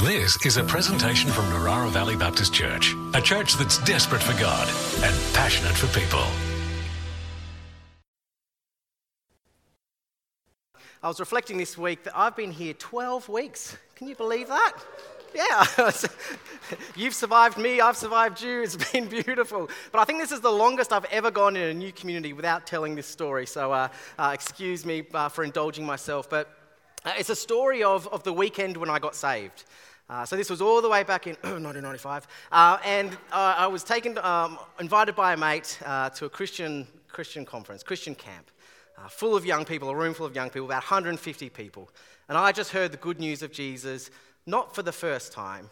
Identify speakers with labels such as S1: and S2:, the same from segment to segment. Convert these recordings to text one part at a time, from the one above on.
S1: This is a presentation from Narara Valley Baptist Church, a church that's desperate for God and passionate for people.
S2: I was reflecting this week that I've been here 12 weeks. Can you believe that? Yeah, you've survived me, I've survived you. It's been beautiful. But I think this is the longest I've ever gone in a new community without telling this story. So uh, uh, excuse me uh, for indulging myself. But uh, it's a story of, of the weekend when I got saved. Uh, so this was all the way back in 1995, uh, and uh, I was taken, um, invited by a mate uh, to a Christian Christian conference, Christian camp, uh, full of young people, a room full of young people, about 150 people, and I just heard the good news of Jesus, not for the first time,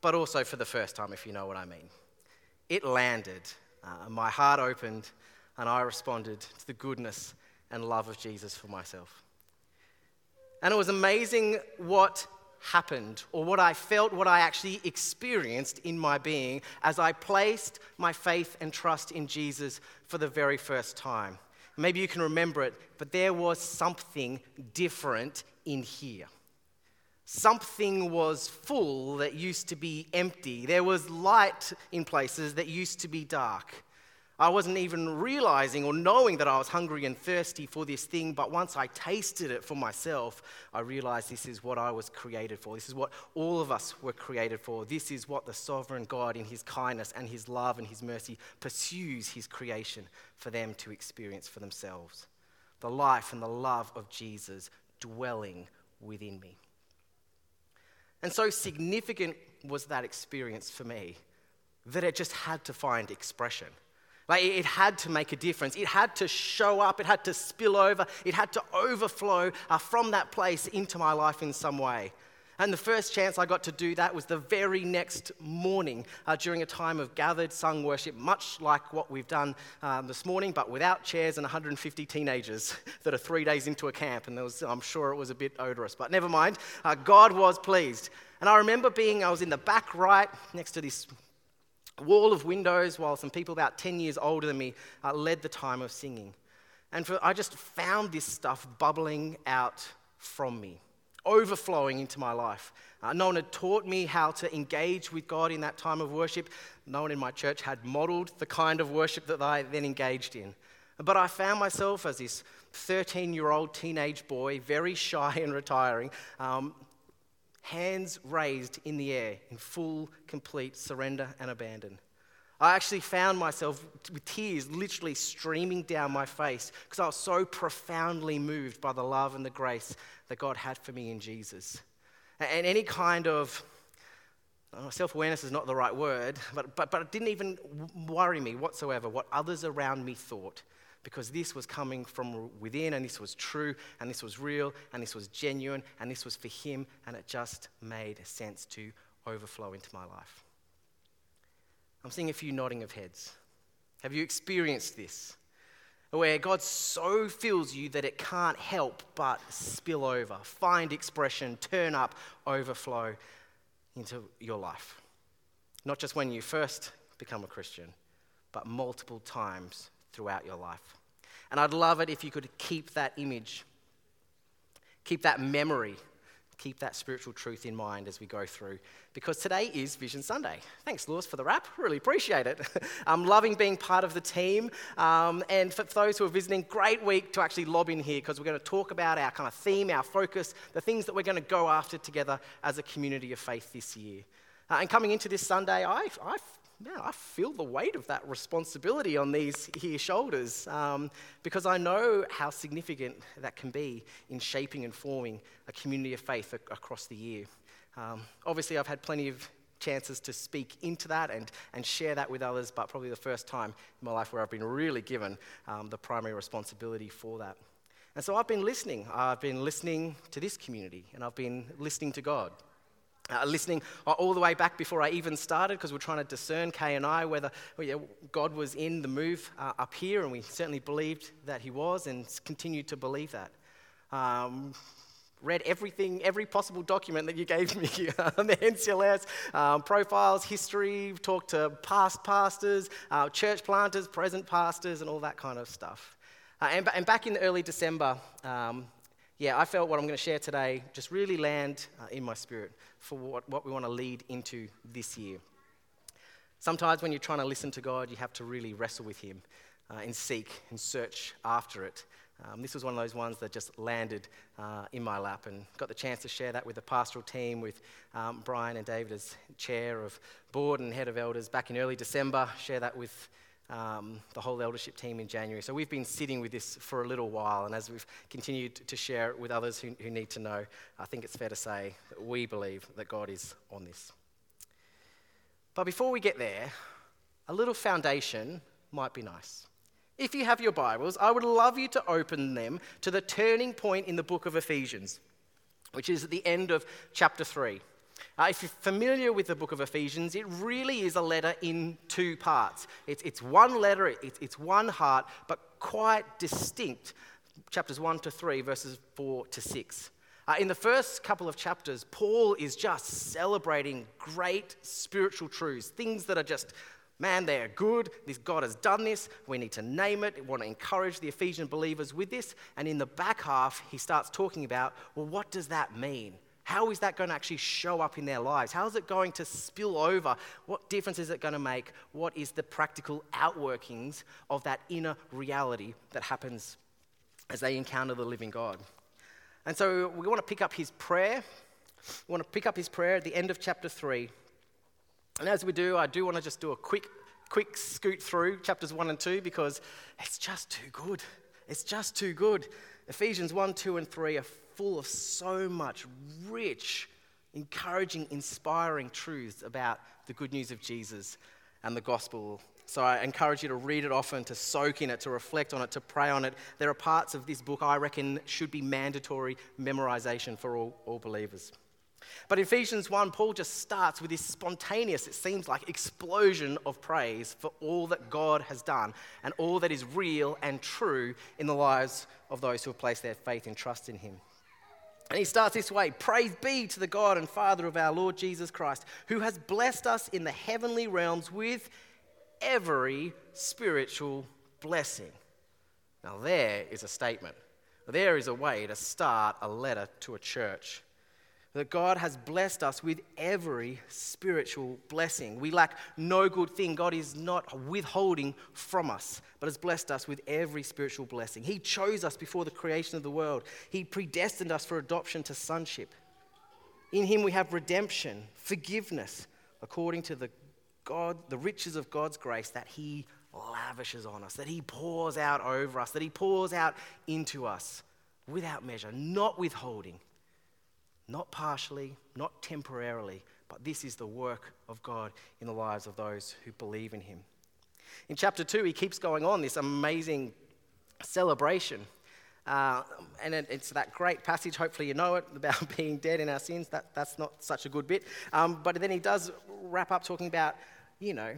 S2: but also for the first time, if you know what I mean. It landed, my heart opened, and I responded to the goodness and love of Jesus for myself. And it was amazing what happened, or what I felt, what I actually experienced in my being as I placed my faith and trust in Jesus for the very first time. Maybe you can remember it, but there was something different in here. Something was full that used to be empty. There was light in places that used to be dark. I wasn't even realizing or knowing that I was hungry and thirsty for this thing, but once I tasted it for myself, I realized this is what I was created for. This is what all of us were created for. This is what the sovereign God, in his kindness and his love and his mercy, pursues his creation for them to experience for themselves. The life and the love of Jesus dwelling within me. And so significant was that experience for me that it just had to find expression. Like it had to make a difference. It had to show up. It had to spill over. It had to overflow uh, from that place into my life in some way. And the first chance I got to do that was the very next morning uh, during a time of gathered sung worship, much like what we've done um, this morning, but without chairs and 150 teenagers that are three days into a camp. And was, I'm sure it was a bit odorous, but never mind. Uh, God was pleased. And I remember being, I was in the back right next to this wall of windows while some people about 10 years older than me uh, led the time of singing. And for, I just found this stuff bubbling out from me, overflowing into my life. Uh, no one had taught me how to engage with God in that time of worship. No one in my church had modeled the kind of worship that I then engaged in. But I found myself as this 13 year old teenage boy, very shy and retiring, um, hands raised in the air in full, complete surrender and abandon. I actually found myself with tears literally streaming down my face because I was so profoundly moved by the love and the grace that God had for me in Jesus. And any kind of self awareness is not the right word, but, but, but it didn't even worry me whatsoever what others around me thought because this was coming from within and this was true and this was real and this was genuine and this was for him and it just made sense to overflow into my life. I'm seeing a few nodding of heads. Have you experienced this? Where God so fills you that it can't help but spill over, find expression, turn up, overflow into your life. Not just when you first become a Christian, but multiple times throughout your life. And I'd love it if you could keep that image, keep that memory, keep that spiritual truth in mind as we go through. Because today is Vision Sunday. Thanks, Lewis, for the wrap. Really appreciate it. I'm loving being part of the team. Um, and for those who are visiting, great week to actually lob in here because we're going to talk about our kind of theme, our focus, the things that we're going to go after together as a community of faith this year. Uh, and coming into this Sunday, I, I man, I feel the weight of that responsibility on these here shoulders um, because I know how significant that can be in shaping and forming a community of faith across the year. Um, obviously, I've had plenty of chances to speak into that and, and share that with others, but probably the first time in my life where I've been really given um, the primary responsibility for that. And so I've been listening. I've been listening to this community and I've been listening to God. Uh, listening all the way back before I even started, because we're trying to discern, Kay and I, whether well, yeah, God was in the move uh, up here, and we certainly believed that He was and continued to believe that. Um, read everything, every possible document that you gave me on the NCLS, um, profiles, history, talked to past pastors, uh, church planters, present pastors, and all that kind of stuff. Uh, and, and, back in early December, um, yeah, I felt what I'm going to share today just really land uh, in my spirit for what, what we want to lead into this year. Sometimes when you're trying to listen to God, you have to really wrestle with Him uh, and seek and search after it. Um, this was one of those ones that just landed uh, in my lap and got the chance to share that with the pastoral team, with um, Brian and David as chair of board and head of elders back in early December, share that with um, the whole eldership team in January. So we've been sitting with this for a little while, and as we've continued to share it with others who, who need to know, I think it's fair to say that we believe that God is on this. But before we get there, a little foundation might be nice. If you have your Bibles, I would love you to open them to the turning point in the book of Ephesians, which is at the end of chapter 3. Uh, if you're familiar with the book of Ephesians, it really is a letter in two parts. It's, it's one letter, it's, it's one heart, but quite distinct. Chapters 1 to 3, verses 4 to 6. Uh, in the first couple of chapters, Paul is just celebrating great spiritual truths, things that are just, man, they're good. This God has done this. We need to name it. We want to encourage the Ephesian believers with this. And in the back half, he starts talking about, well, what does that mean? How is that going to actually show up in their lives? How is it going to spill over? What difference is it going to make? What is the practical outworkings of that inner reality that happens as they encounter the living God? And so we want to pick up his prayer. We want to pick up his prayer at the end of chapter 3. And as we do, I do want to just do a quick, quick scoot through chapters 1 and 2 because it's just too good. It's just too good. Ephesians 1, 2, and 3 are full of so much rich, encouraging, inspiring truths about the good news of Jesus and the gospel. So I encourage you to read it often, to soak in it, to reflect on it, to pray on it. There are parts of this book I reckon should be mandatory memorization for all, all believers. But Ephesians 1, Paul just starts with this spontaneous, it seems like, explosion of praise for all that God has done and all that is real and true in the lives of those who have placed their faith and trust in Him. And he starts this way Praise be to the God and Father of our Lord Jesus Christ, who has blessed us in the heavenly realms with every spiritual blessing. Now, there is a statement. There is a way to start a letter to a church that God has blessed us with every spiritual blessing. We lack no good thing. God is not withholding from us, but has blessed us with every spiritual blessing. He chose us before the creation of the world, He predestined us for adoption to sonship. In Him we have redemption, forgiveness, according to the God, the riches of God's grace that He lavishes on us, that He pours out over us, that He pours out into us without measure, not withholding not partially, not temporarily, but this is the work of God in the lives of those who believe in Him. In chapter 2, he keeps going on this amazing celebration. Uh, and it, it's that great passage, hopefully you know it, about being dead in our sins. That, that's not such a good bit. Um, but then he does wrap up talking about, you know,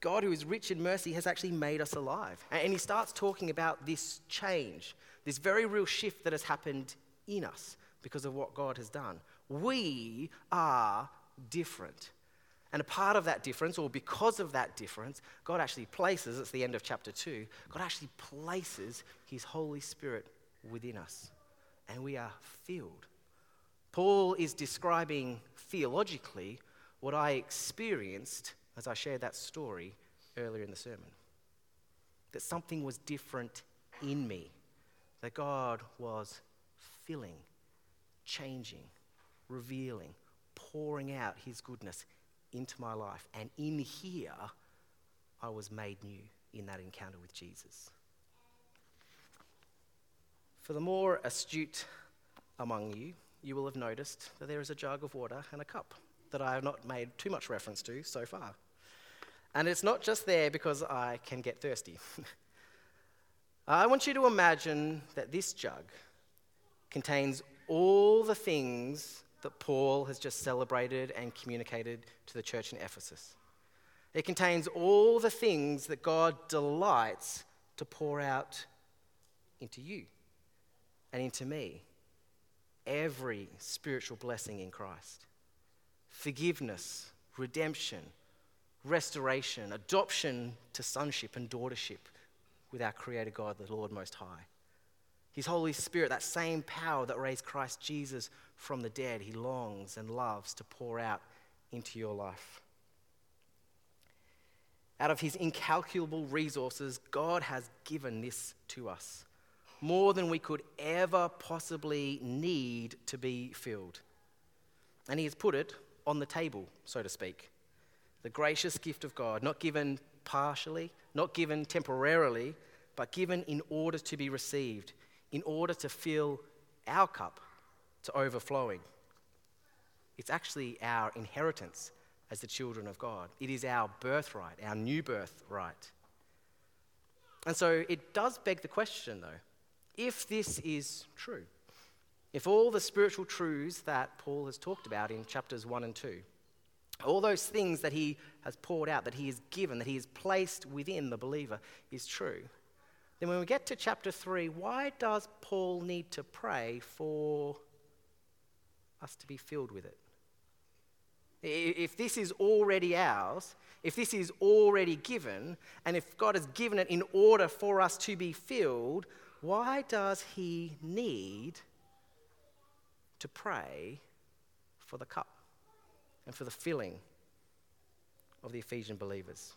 S2: God, who is rich in mercy, has actually made us alive. And he starts talking about this change, this very real shift that has happened in us because of what God has done. We are different. And a part of that difference, or because of that difference, God actually places, it's the end of chapter 2, God actually places His Holy Spirit within us. And we are filled. Paul is describing theologically what I experienced as I shared that story earlier in the sermon. That something was different in me, that God was filling changing, revealing, pouring out His goodness into my life. And in here, I was made new in that encounter with Jesus. For the more astute among you, you will have noticed that there is a jug of water and a cup that I have not made too much reference to so far. And it's not just there because I can get thirsty. I want you to imagine that this jug contains all the things that Paul has just celebrated and communicated to the church in Ephesus. It contains all the things that God delights to pour out into you and into me. Every spiritual blessing in Christ forgiveness, redemption, restoration, adoption to sonship and daughtership with our Creator God, the Lord Most High. His Holy Spirit, that same power that raised Christ Jesus from the dead, He longs and loves to pour out into your life. Out of His incalculable resources, God has given this to us more than we could ever possibly need to be filled. And He has put it on the table, so to speak. The gracious gift of God, not given partially, not given temporarily, but given in order to be received, in order to fill our cup to overflowing. It's actually our inheritance as the children of God. It is our birthright, our new birthright. And so it does beg the question, though if this is true, if all the spiritual truths that Paul has talked about in chapters 1 and 2, all those things that he has poured out, that he has given, that he has placed within the believer is true, then when we get to chapter 3, why does Paul need to pray for us to be filled with it? If this is already ours, if this is already given, and if God has given it in order for us to be filled, why does he need to pray for the cup and for the filling of the Ephesian believers?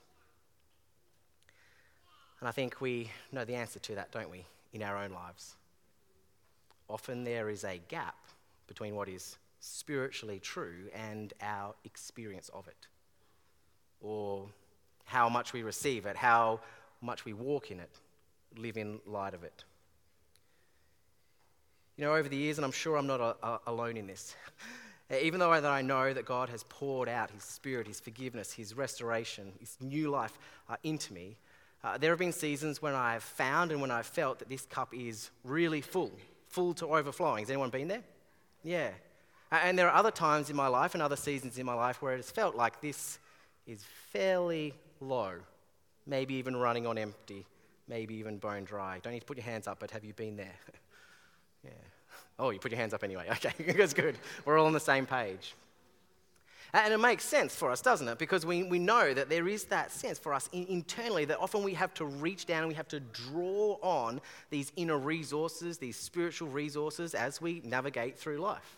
S2: And I think we know the answer to that, don't we, in our own lives? Often there is a gap between what is spiritually true and our experience of it, or how much we receive it, how much we walk in it, live in light of it. You know, over the years, and I'm sure I'm not a, a, alone in this, even though I know that God has poured out His Spirit, His forgiveness, His restoration, His new life uh, into me, uh, there have been seasons when I've found and when I've felt that this cup is really full, full to overflowing. Has anyone been there? Yeah. And there are other times in my life and other seasons in my life where it has felt like this is fairly low, maybe even running on empty, maybe even bone dry. Don't need to put your hands up, but have you been there? yeah. Oh, you put your hands up anyway. Okay, that's good. We're all on the same page. And it makes sense for us, doesn't it? Because we, we know that there is that sense for us in, internally that often we have to reach down and we have to draw on these inner resources, these spiritual resources as we navigate through life.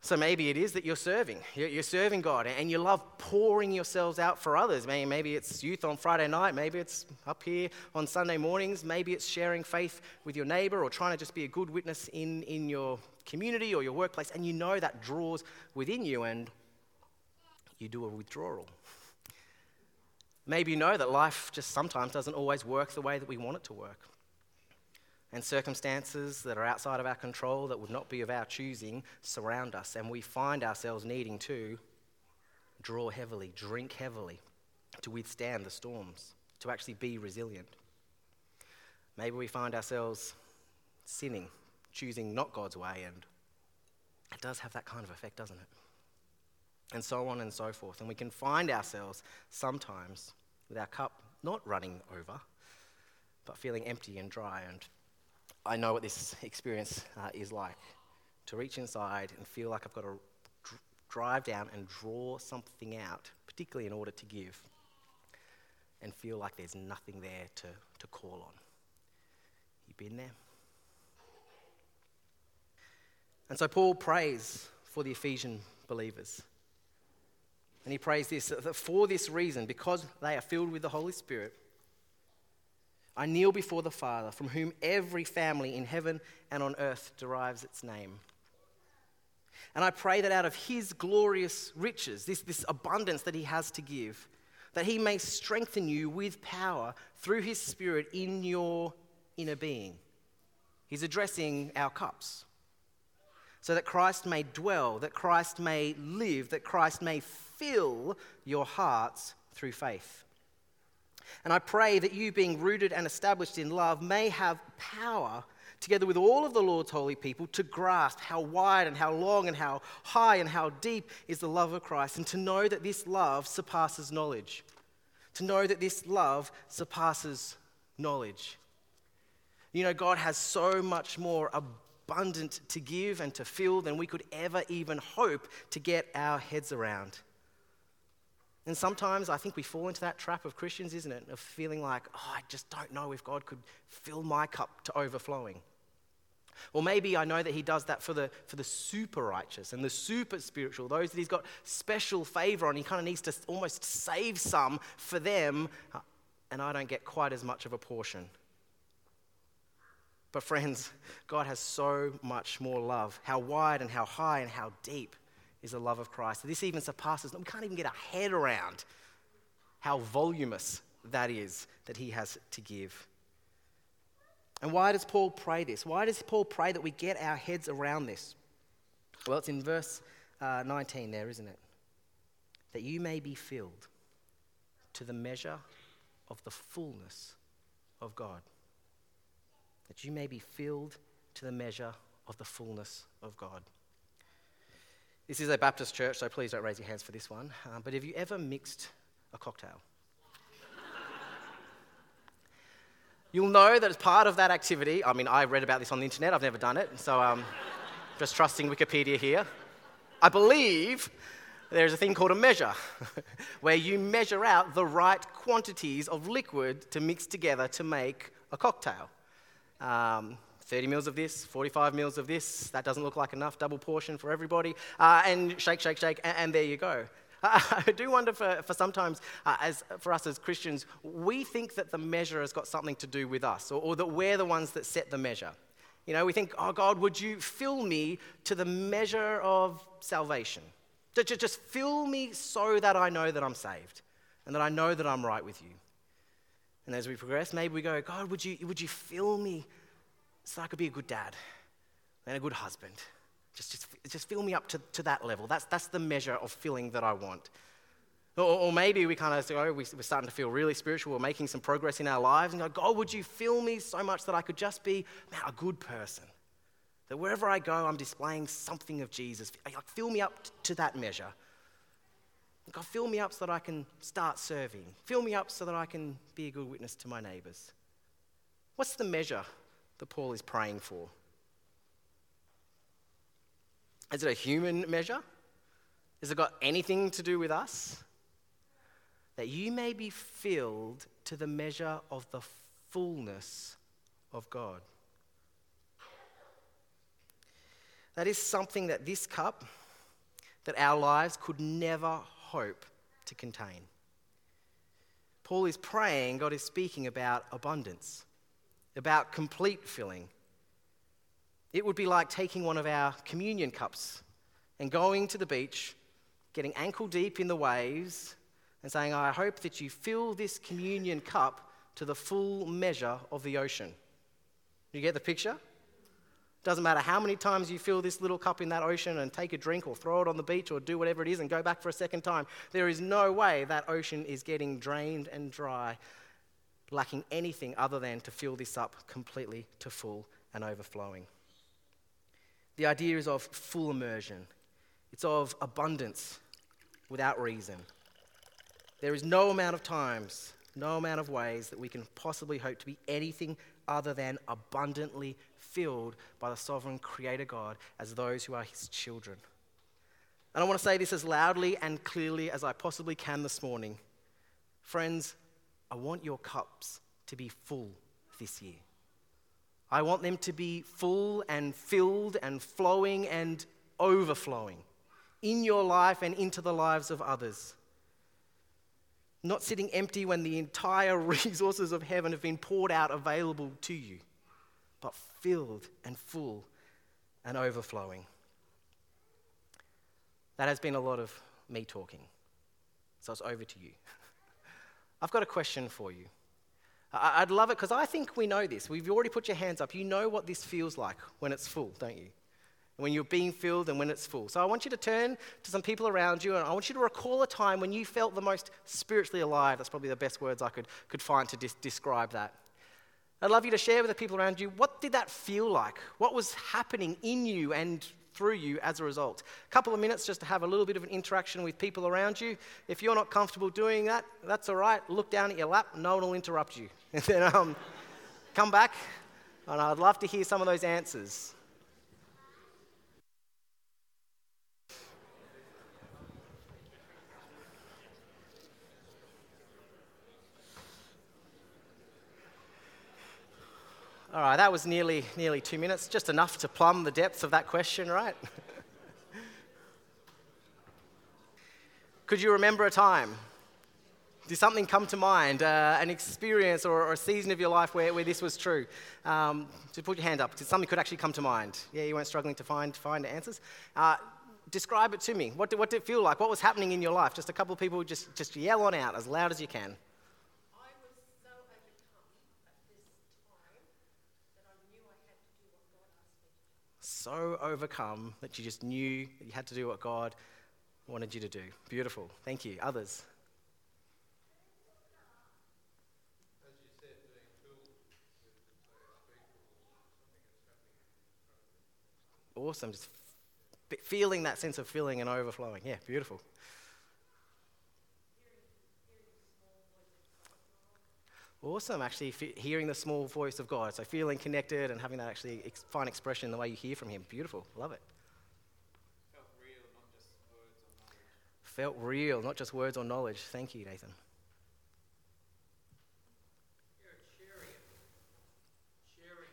S2: So maybe it is that you're serving. You're serving God and you love pouring yourselves out for others. Maybe it's youth on Friday night. Maybe it's up here on Sunday mornings. Maybe it's sharing faith with your neighbor or trying to just be a good witness in, in your community or your workplace. And you know that draws within you and you do a withdrawal. Maybe you know that life just sometimes doesn't always work the way that we want it to work and circumstances that are outside of our control, that would not be of our choosing, surround us, and we find ourselves needing to draw heavily, drink heavily, to withstand the storms, to actually be resilient. Maybe we find ourselves sinning, choosing not God's way, and it does have that kind of effect, doesn't it? And so on and so forth. And we can find ourselves sometimes with our cup not running over, but feeling empty and dry and I know what this experience uh, is like to reach inside and feel like I've got to dr- drive down and draw something out, particularly in order to give, and feel like there's nothing there to, to call on. You been there? And so Paul prays for the Ephesian believers. And he prays this that for this reason, because they are filled with the Holy Spirit, I kneel before the Father, from whom every family in heaven and on earth derives its name. And I pray that out of his glorious riches, this, this abundance that he has to give, that he may strengthen you with power through his Spirit in your inner being. He's addressing our cups. So that Christ may dwell, that Christ may live, that Christ may fill your hearts through faith. And I pray that you, being rooted and established in love, may have power, together with all of the Lord's holy people, to grasp how wide and how long and how high and how deep is the love of Christ, and to know that this love surpasses knowledge. To know that this love surpasses knowledge. You know, God has so much more to give and to fill than we could ever even hope to get our heads around. And sometimes I think we fall into that trap of Christians, isn't it? Of feeling like, oh, I just don't know if God could fill my cup to overflowing. Or maybe I know that he does that for the, for the super righteous and the super spiritual, those that he's got special favor on. He kind of needs to almost save some for them, uh, and I don't get quite as much of a portion. But, friends, God has so much more love. How wide and how high and how deep is the love of Christ. This even surpasses, we can't even get our head around how voluminous that is that he has to give. And why does Paul pray this? Why does Paul pray that we get our heads around this? Well, it's in verse uh, 19 there, isn't it? That you may be filled to the measure of the fullness of God. That you may be filled to the measure of the fullness of God. This is a Baptist church, so please don't raise your hands for this one. Um, but have you ever mixed a cocktail? You'll know that as part of that activity, I mean, I've read about this on the internet, I've never done it, so um, just trusting Wikipedia here. I believe there's a thing called a measure, where you measure out the right quantities of liquid to mix together to make a cocktail. Um, 30 mils of this, 45 mils of this, that doesn't look like enough, double portion for everybody, uh, and shake, shake, shake, and, and there you go. I do wonder for, for sometimes, uh, as, for us as Christians, we think that the measure has got something to do with us, or, or that we're the ones that set the measure. You know, we think, oh God, would you fill me to the measure of salvation? Just fill me so that I know that I'm saved and that I know that I'm right with you. And as we progress, maybe we go, God, would you, would you fill me so I could be a good dad and a good husband just, just, just fill me up to, to that level. That's, that's the measure of filling that I want. Or, or maybe we kind of go, oh, we're starting to feel really spiritual, we're making some progress in our lives, and go, God, would you fill me so much that I could just be man, a good person? That wherever I go, I'm displaying something of Jesus. Like, fill me up to that measure. God, fill me up so that I can start serving. Fill me up so that I can be a good witness to my neighbors. What's the measure that Paul is praying for? Is it a human measure? Has it got anything to do with us? That you may be filled to the measure of the fullness of God. That is something that this cup, that our lives could never hope to contain. Paul is praying, God is speaking about abundance, about complete filling, it would be like taking one of our communion cups and going to the beach, getting ankle deep in the waves, and saying, I hope that you fill this communion cup to the full measure of the ocean. You get the picture? Doesn't matter how many times you fill this little cup in that ocean and take a drink or throw it on the beach or do whatever it is and go back for a second time, there is no way that ocean is getting drained and dry, lacking anything other than to fill this up completely to full and overflowing. The idea is of full immersion, it's of abundance without reason. There is no amount of times, no amount of ways that we can possibly hope to be anything other than abundantly filled by the sovereign Creator God as those who are His children. And I want to say this as loudly and clearly as I possibly can this morning. Friends, I want your cups to be full this year. I want them to be full and filled and flowing and overflowing in your life and into the lives of others. Not sitting empty when the entire resources of heaven have been poured out available to you, but filled and full and overflowing. That has been a lot of me talking. So it's over to you. I've got a question for you. I'd love it because I think we know this. We've already put your hands up. You know what this feels like when it's full, don't you? When you're being filled and when it's full. So I want you to turn to some people around you and I want you to recall a time when you felt the most spiritually alive. That's probably the best words I could, could find to dis- describe that. I'd love you to share with the people around you what did that feel like? What was happening in you and through you as a result. A couple of minutes just to have a little bit of an interaction with people around you. If you're not comfortable doing that, that's all right. Look down at your lap, no one will interrupt you. And then um, come back, and I'd love to hear some of those answers. All right, that was nearly, nearly two minutes, just enough to plumb the depths of that question, right? Could you remember a time? Did something come to mind, uh, an experience or, or, a season of your life where, where this was true? Um, to put your hand up, did something could actually come to mind? Yeah, you weren't struggling to find, find answers? Uh, describe it to me. What did, what did it feel like? What was happening in your life? Just a couple of people, just, just yell on out as loud as you can. So overcome that you just knew that you had to do what God wanted you to do. Beautiful. Thank you. Others? Awesome. Just feeling that sense of filling and overflowing. Yeah, beautiful. Awesome, actually hearing the small voice of God. So feeling connected and having that actually ex- fine expression in the way you hear from Him. Beautiful, love it. Felt real, not just words or knowledge. Thank you, Nathan.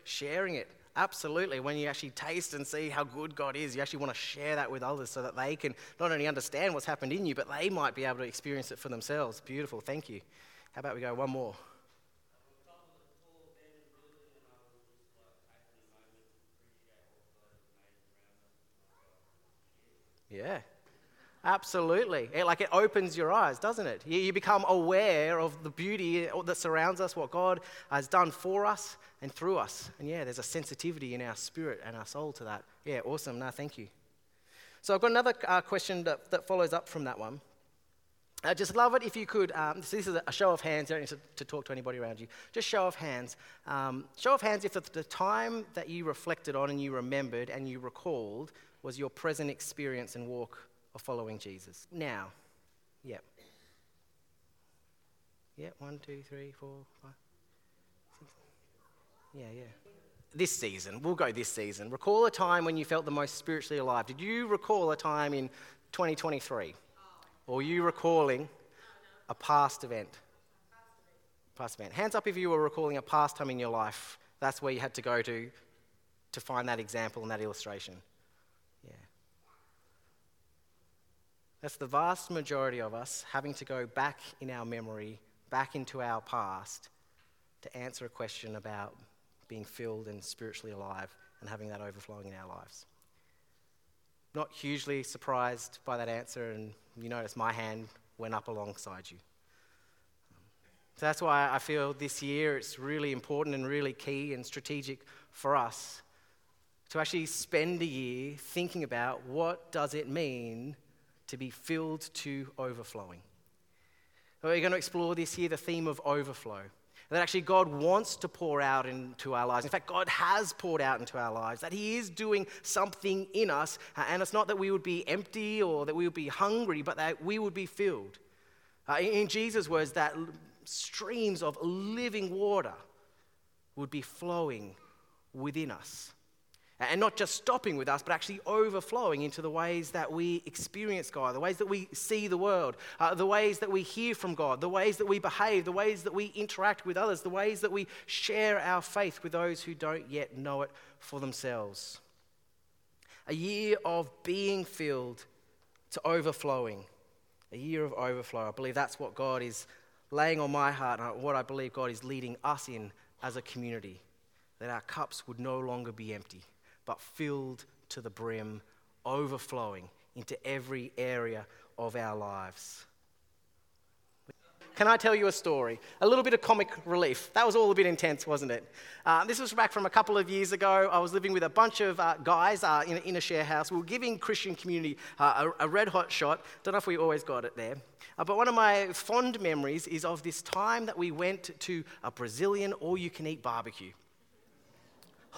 S2: Sharing it. Absolutely. When you actually taste and see how good God is, you actually want to share that with others so that they can not only understand what's happened in you, but they might be able to experience it for themselves. Beautiful. Thank you. How about we go one more? Yeah. Absolutely. It, like it opens your eyes, doesn't it? You, you, become aware of the beauty that surrounds us, what God has done for us and through us. And yeah, there's a sensitivity in our spirit and our soul to that. Yeah, awesome. No, thank you. So I've got another uh, question that, that follows up from that one. I just love it if you could. Um, so this is a show of hands. You don't need to, to, talk to anybody around you. Just show of hands. Um, show of hands if the, the time that you reflected on and you remembered and you recalled was your present experience and walk of following Jesus. Now, yep. Yep, one, two, three, four, five. Yeah, yeah. This season, we'll go this season. Recall a time when you felt the most spiritually alive. Did you recall a time in 2023? Or you recalling a past event? Past event. Hands up if you were recalling a past time in your life. That's where you had to go to to find that example and that illustration. That's the vast majority of us having to go back in our memory, back into our past, to answer a question about being filled and spiritually alive and having that overflowing in our lives. Not hugely surprised by that answer, and you notice my hand went up alongside you. So that's why I feel this year it's really important and really key and strategic for us to actually spend a year thinking about what does it mean to be filled to overflowing. We're going to explore this year the theme of overflow. That actually God wants to pour out into our lives. In fact, God has poured out into our lives. That He is doing something in us. And it's not that we would be empty or that we would be hungry, but that we would be filled. Uh, in Jesus' words, that streams of living water would be flowing within us. And not just stopping with us, but actually overflowing into the ways that we experience God, the ways that we see the world, uh, the ways that we hear from God, the ways that we behave, the ways that we interact with others, the ways that we share our faith with those who don't yet know it for themselves. A year of being filled to overflowing. A year of overflow. I believe that's what God is laying on my heart, and what I believe God is leading us in as a community. That our cups would no longer be empty but filled to the brim, overflowing into every area of our lives. Can I tell you a story? A little bit of comic relief. That was all a bit intense, wasn't it? Uh, this was back from a couple of years ago. I was living with a bunch of uh, guys uh, in, in, a share house. We were giving Christian community uh, a, a, red hot shot. Don't know if we always got it there. Uh, but one of my fond memories is of this time that we went to a Brazilian all you can eat barbecue.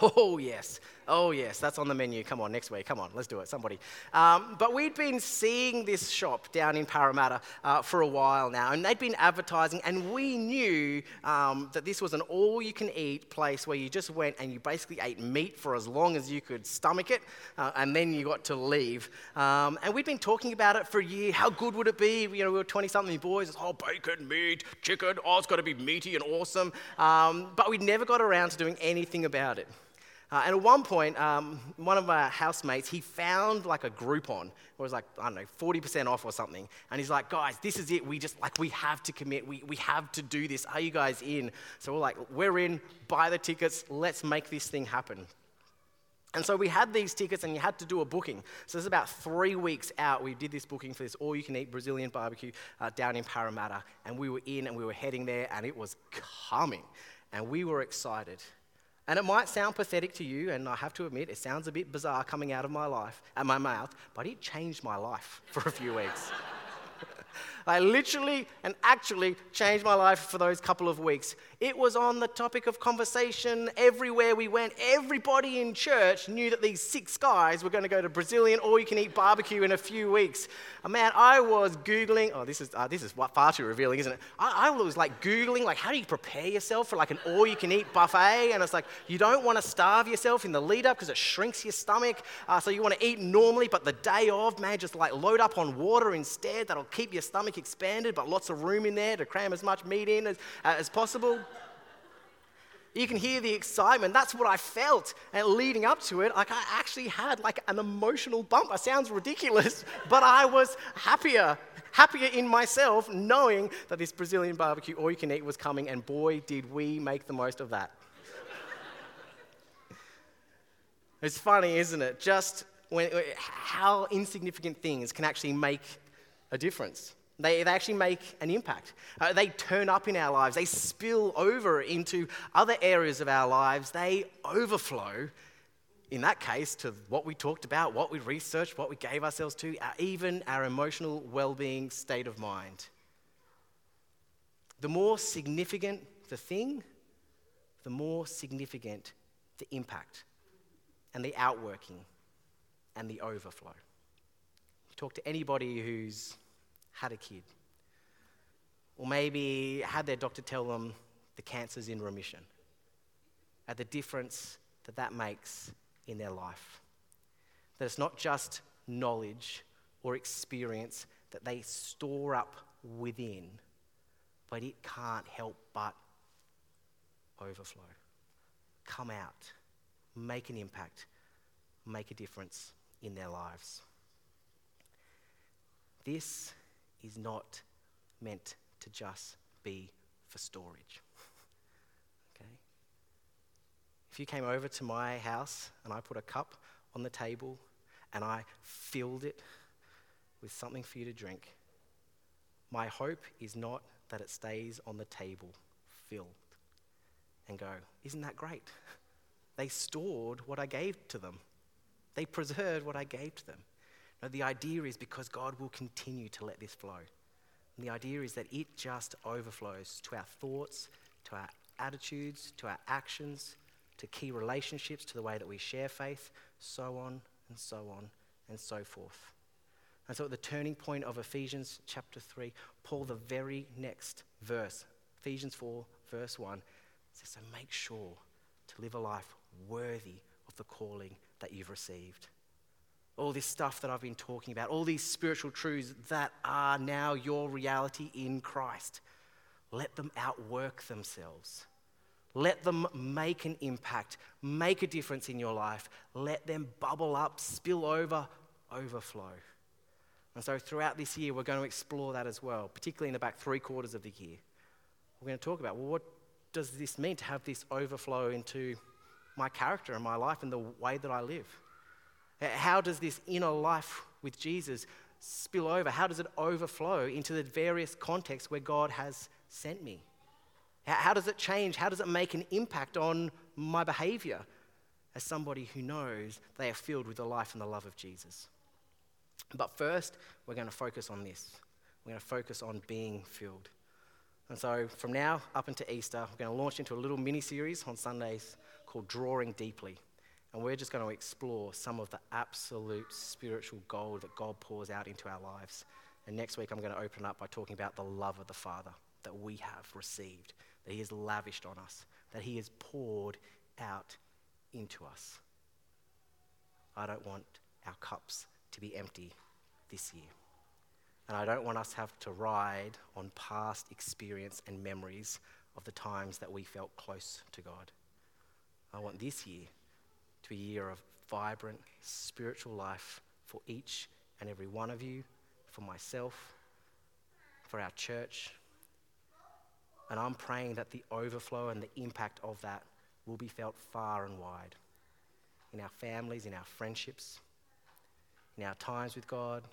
S2: Oh, yes. Oh, yes. That's on the menu. Come on, next week. Come on, let's do it. Somebody. Um, but we'd been seeing this shop down in Parramatta uh, for a while now, and they'd been advertising, and we knew um, that this was an all you can eat place where you just went and you basically ate meat for as long as you could stomach it, uh, and then you got to leave. Um, and we'd been talking about it for a year. How good would it be? You know, we were 20 something boys. Oh, bacon, meat, chicken. Oh, it's got to be meaty and awesome. Um, but we'd never got around to doing anything about it. Uh, and at one point, um, one of our housemates, he found like a Groupon. It was like, I don't know, 40% off or something. And he's like, guys, this is it. We just, like, we have to commit. We, we have to do this. Are you guys in? So we're like, we're in. Buy the tickets. Let's make this thing happen. And so we had these tickets and you had to do a booking. So this is about three weeks out. We did this booking for this all you can eat Brazilian barbecue uh, down in Parramatta. And we were in and we were heading there and it was coming. And we were excited. And it might sound pathetic to you, and I have to admit, it sounds a bit bizarre coming out of my life, at my mouth, but it changed my life for a few weeks. I literally and actually changed my life for those couple of weeks. It was on the topic of conversation everywhere we went. Everybody in church knew that these six guys were going to go to Brazilian all you can eat barbecue in a few weeks. Uh, man, I was Googling, oh, this is, uh, this is far too revealing, isn't it? I, I was like Googling, like, how do you prepare yourself for like an all you can eat buffet? And it's like, you don't want to starve yourself in the lead up because it shrinks your stomach. Uh, so you want to eat normally, but the day of, man, just like load up on water instead. That'll keep your stomach expanded, but lots of room in there to cram as much meat in as, uh, as possible. You can hear the excitement. That's what I felt. And leading up to it, like I actually had like an emotional bump. It sounds ridiculous, but I was happier, happier in myself knowing that this Brazilian barbecue all you can eat was coming. And boy, did we make the most of that. it's funny, isn't it? Just when, how insignificant things can actually make a difference. They, they actually make an impact. Uh, they turn up in our lives. They spill over into other areas of our lives. They overflow, in that case, to what we talked about, what we researched, what we gave ourselves to, uh, even our emotional well being state of mind. The more significant the thing, the more significant the impact and the outworking and the overflow. You talk to anybody who's had a kid. Or maybe had their doctor tell them the cancer's in remission. At the difference that that makes in their life. That it's not just knowledge or experience that they store up within, but it can't help but overflow. Come out, make an impact, make a difference in their lives. This is not meant to just be for storage. okay? If you came over to my house and I put a cup on the table and I filled it with something for you to drink, my hope is not that it stays on the table filled and go, Isn't that great? They stored what I gave to them, they preserved what I gave to them. No, the idea is because God will continue to let this flow. And the idea is that it just overflows to our thoughts, to our attitudes, to our actions, to key relationships, to the way that we share faith, so on and so on and so forth. And so at the turning point of Ephesians chapter 3, Paul, the very next verse, Ephesians 4, verse 1, says, So make sure to live a life worthy of the calling that you've received all this stuff that I've been talking about, all these spiritual truths that are now your reality in Christ. Let them outwork themselves. Let them make an impact, make a difference in your life. Let them bubble up, spill over, overflow. And so, throughout this year, we're going to explore that as well, particularly in the back three quarters of the year. We're going to talk about well, what does this mean to have this overflow into my character and my life and the way that I live? How does this inner life with Jesus spill over? How does it overflow into the various contexts where God has sent me? How does it change? How does it make an impact on my behavior as somebody who knows they are filled with the life and the love of Jesus? But first, we're going to focus on this. We're going to focus on being filled. And so, from now up into Easter, we're going to launch into a little mini series on Sundays called Drawing Deeply. And we're just going to explore some of the absolute spiritual gold that God pours out into our lives. And next week, I'm going to open up by talking about the love of the Father that we have received, that He has lavished on us, that He has poured out into us. I don't want our cups to be empty this year. And I don't want us to have to ride on past experience and memories of the times that we felt close to God. I want this year to a year of vibrant spiritual life for each and every one of you, for myself, for our church. And I'm praying that the overflow and the impact of that will be felt far and wide in our families, in our friendships, in our times with God,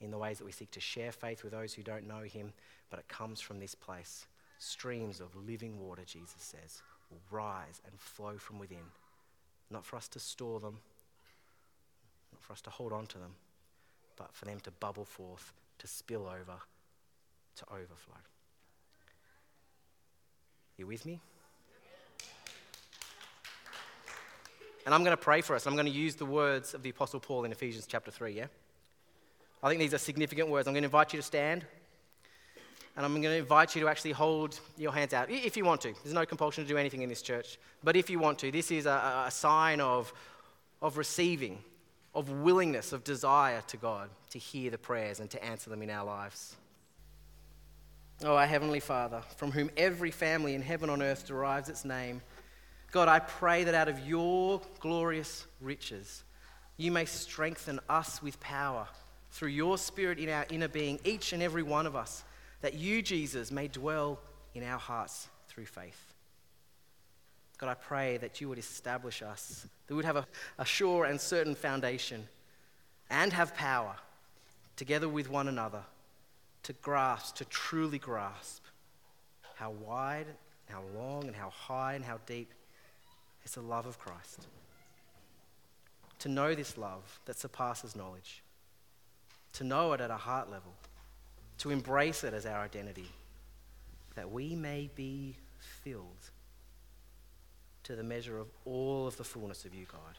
S2: in the ways that we seek to share faith with those who don't know Him. But it comes from this place. Streams of living water, Jesus says, will rise and flow from within not for us to store them, not for us to hold on to them, but for them to bubble forth, to spill over, to overflow. You with me? And I'm going to pray for us. I'm going to use the words of the Apostle Paul in Ephesians chapter 3, yeah? I think these are significant words. I'm going to invite you to stand. And I'm going to invite you to actually hold your hands out if you want to. There's no compulsion to do anything in this church. But if you want to, this is a, a sign of, of receiving, of willingness, of desire to God to hear the prayers and to answer them in our lives. Oh, our Heavenly Father, from whom every family in heaven on earth derives its name, God, I pray that out of your glorious riches, you may strengthen us with power through your Spirit in our inner being, each and every one of us that you, Jesus, may dwell in our hearts through faith. God, I pray that you would establish us, that we would have a, a sure and certain foundation and have power together with one another to grasp, to truly grasp how wide, how long, and how high and how deep is the love of Christ. To know this love that surpasses knowledge, to know it at a heart level to embrace it as our identity, that we may be filled to the measure of all of the fullness of you, God.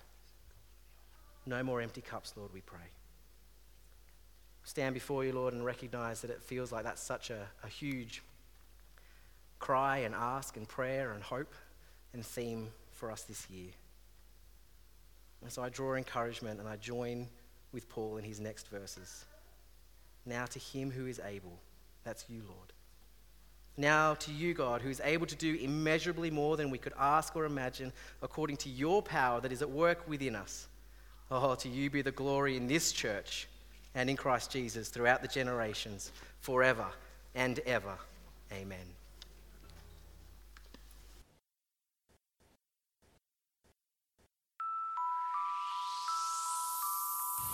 S2: No more empty cups, Lord, we pray. Stand before you, Lord, and recognize that it feels like that's such a, a huge cry and ask and prayer and hope and theme for us this year. And so I draw encouragement and I join with Paul in his next verses. Now to him who is able. That's you, Lord. Now to you, God, who is able to do immeasurably more than we could ask or imagine, according to your power that is at work within us. Oh, to you be the glory in this church and in Christ Jesus throughout the generations, forever and ever. Amen.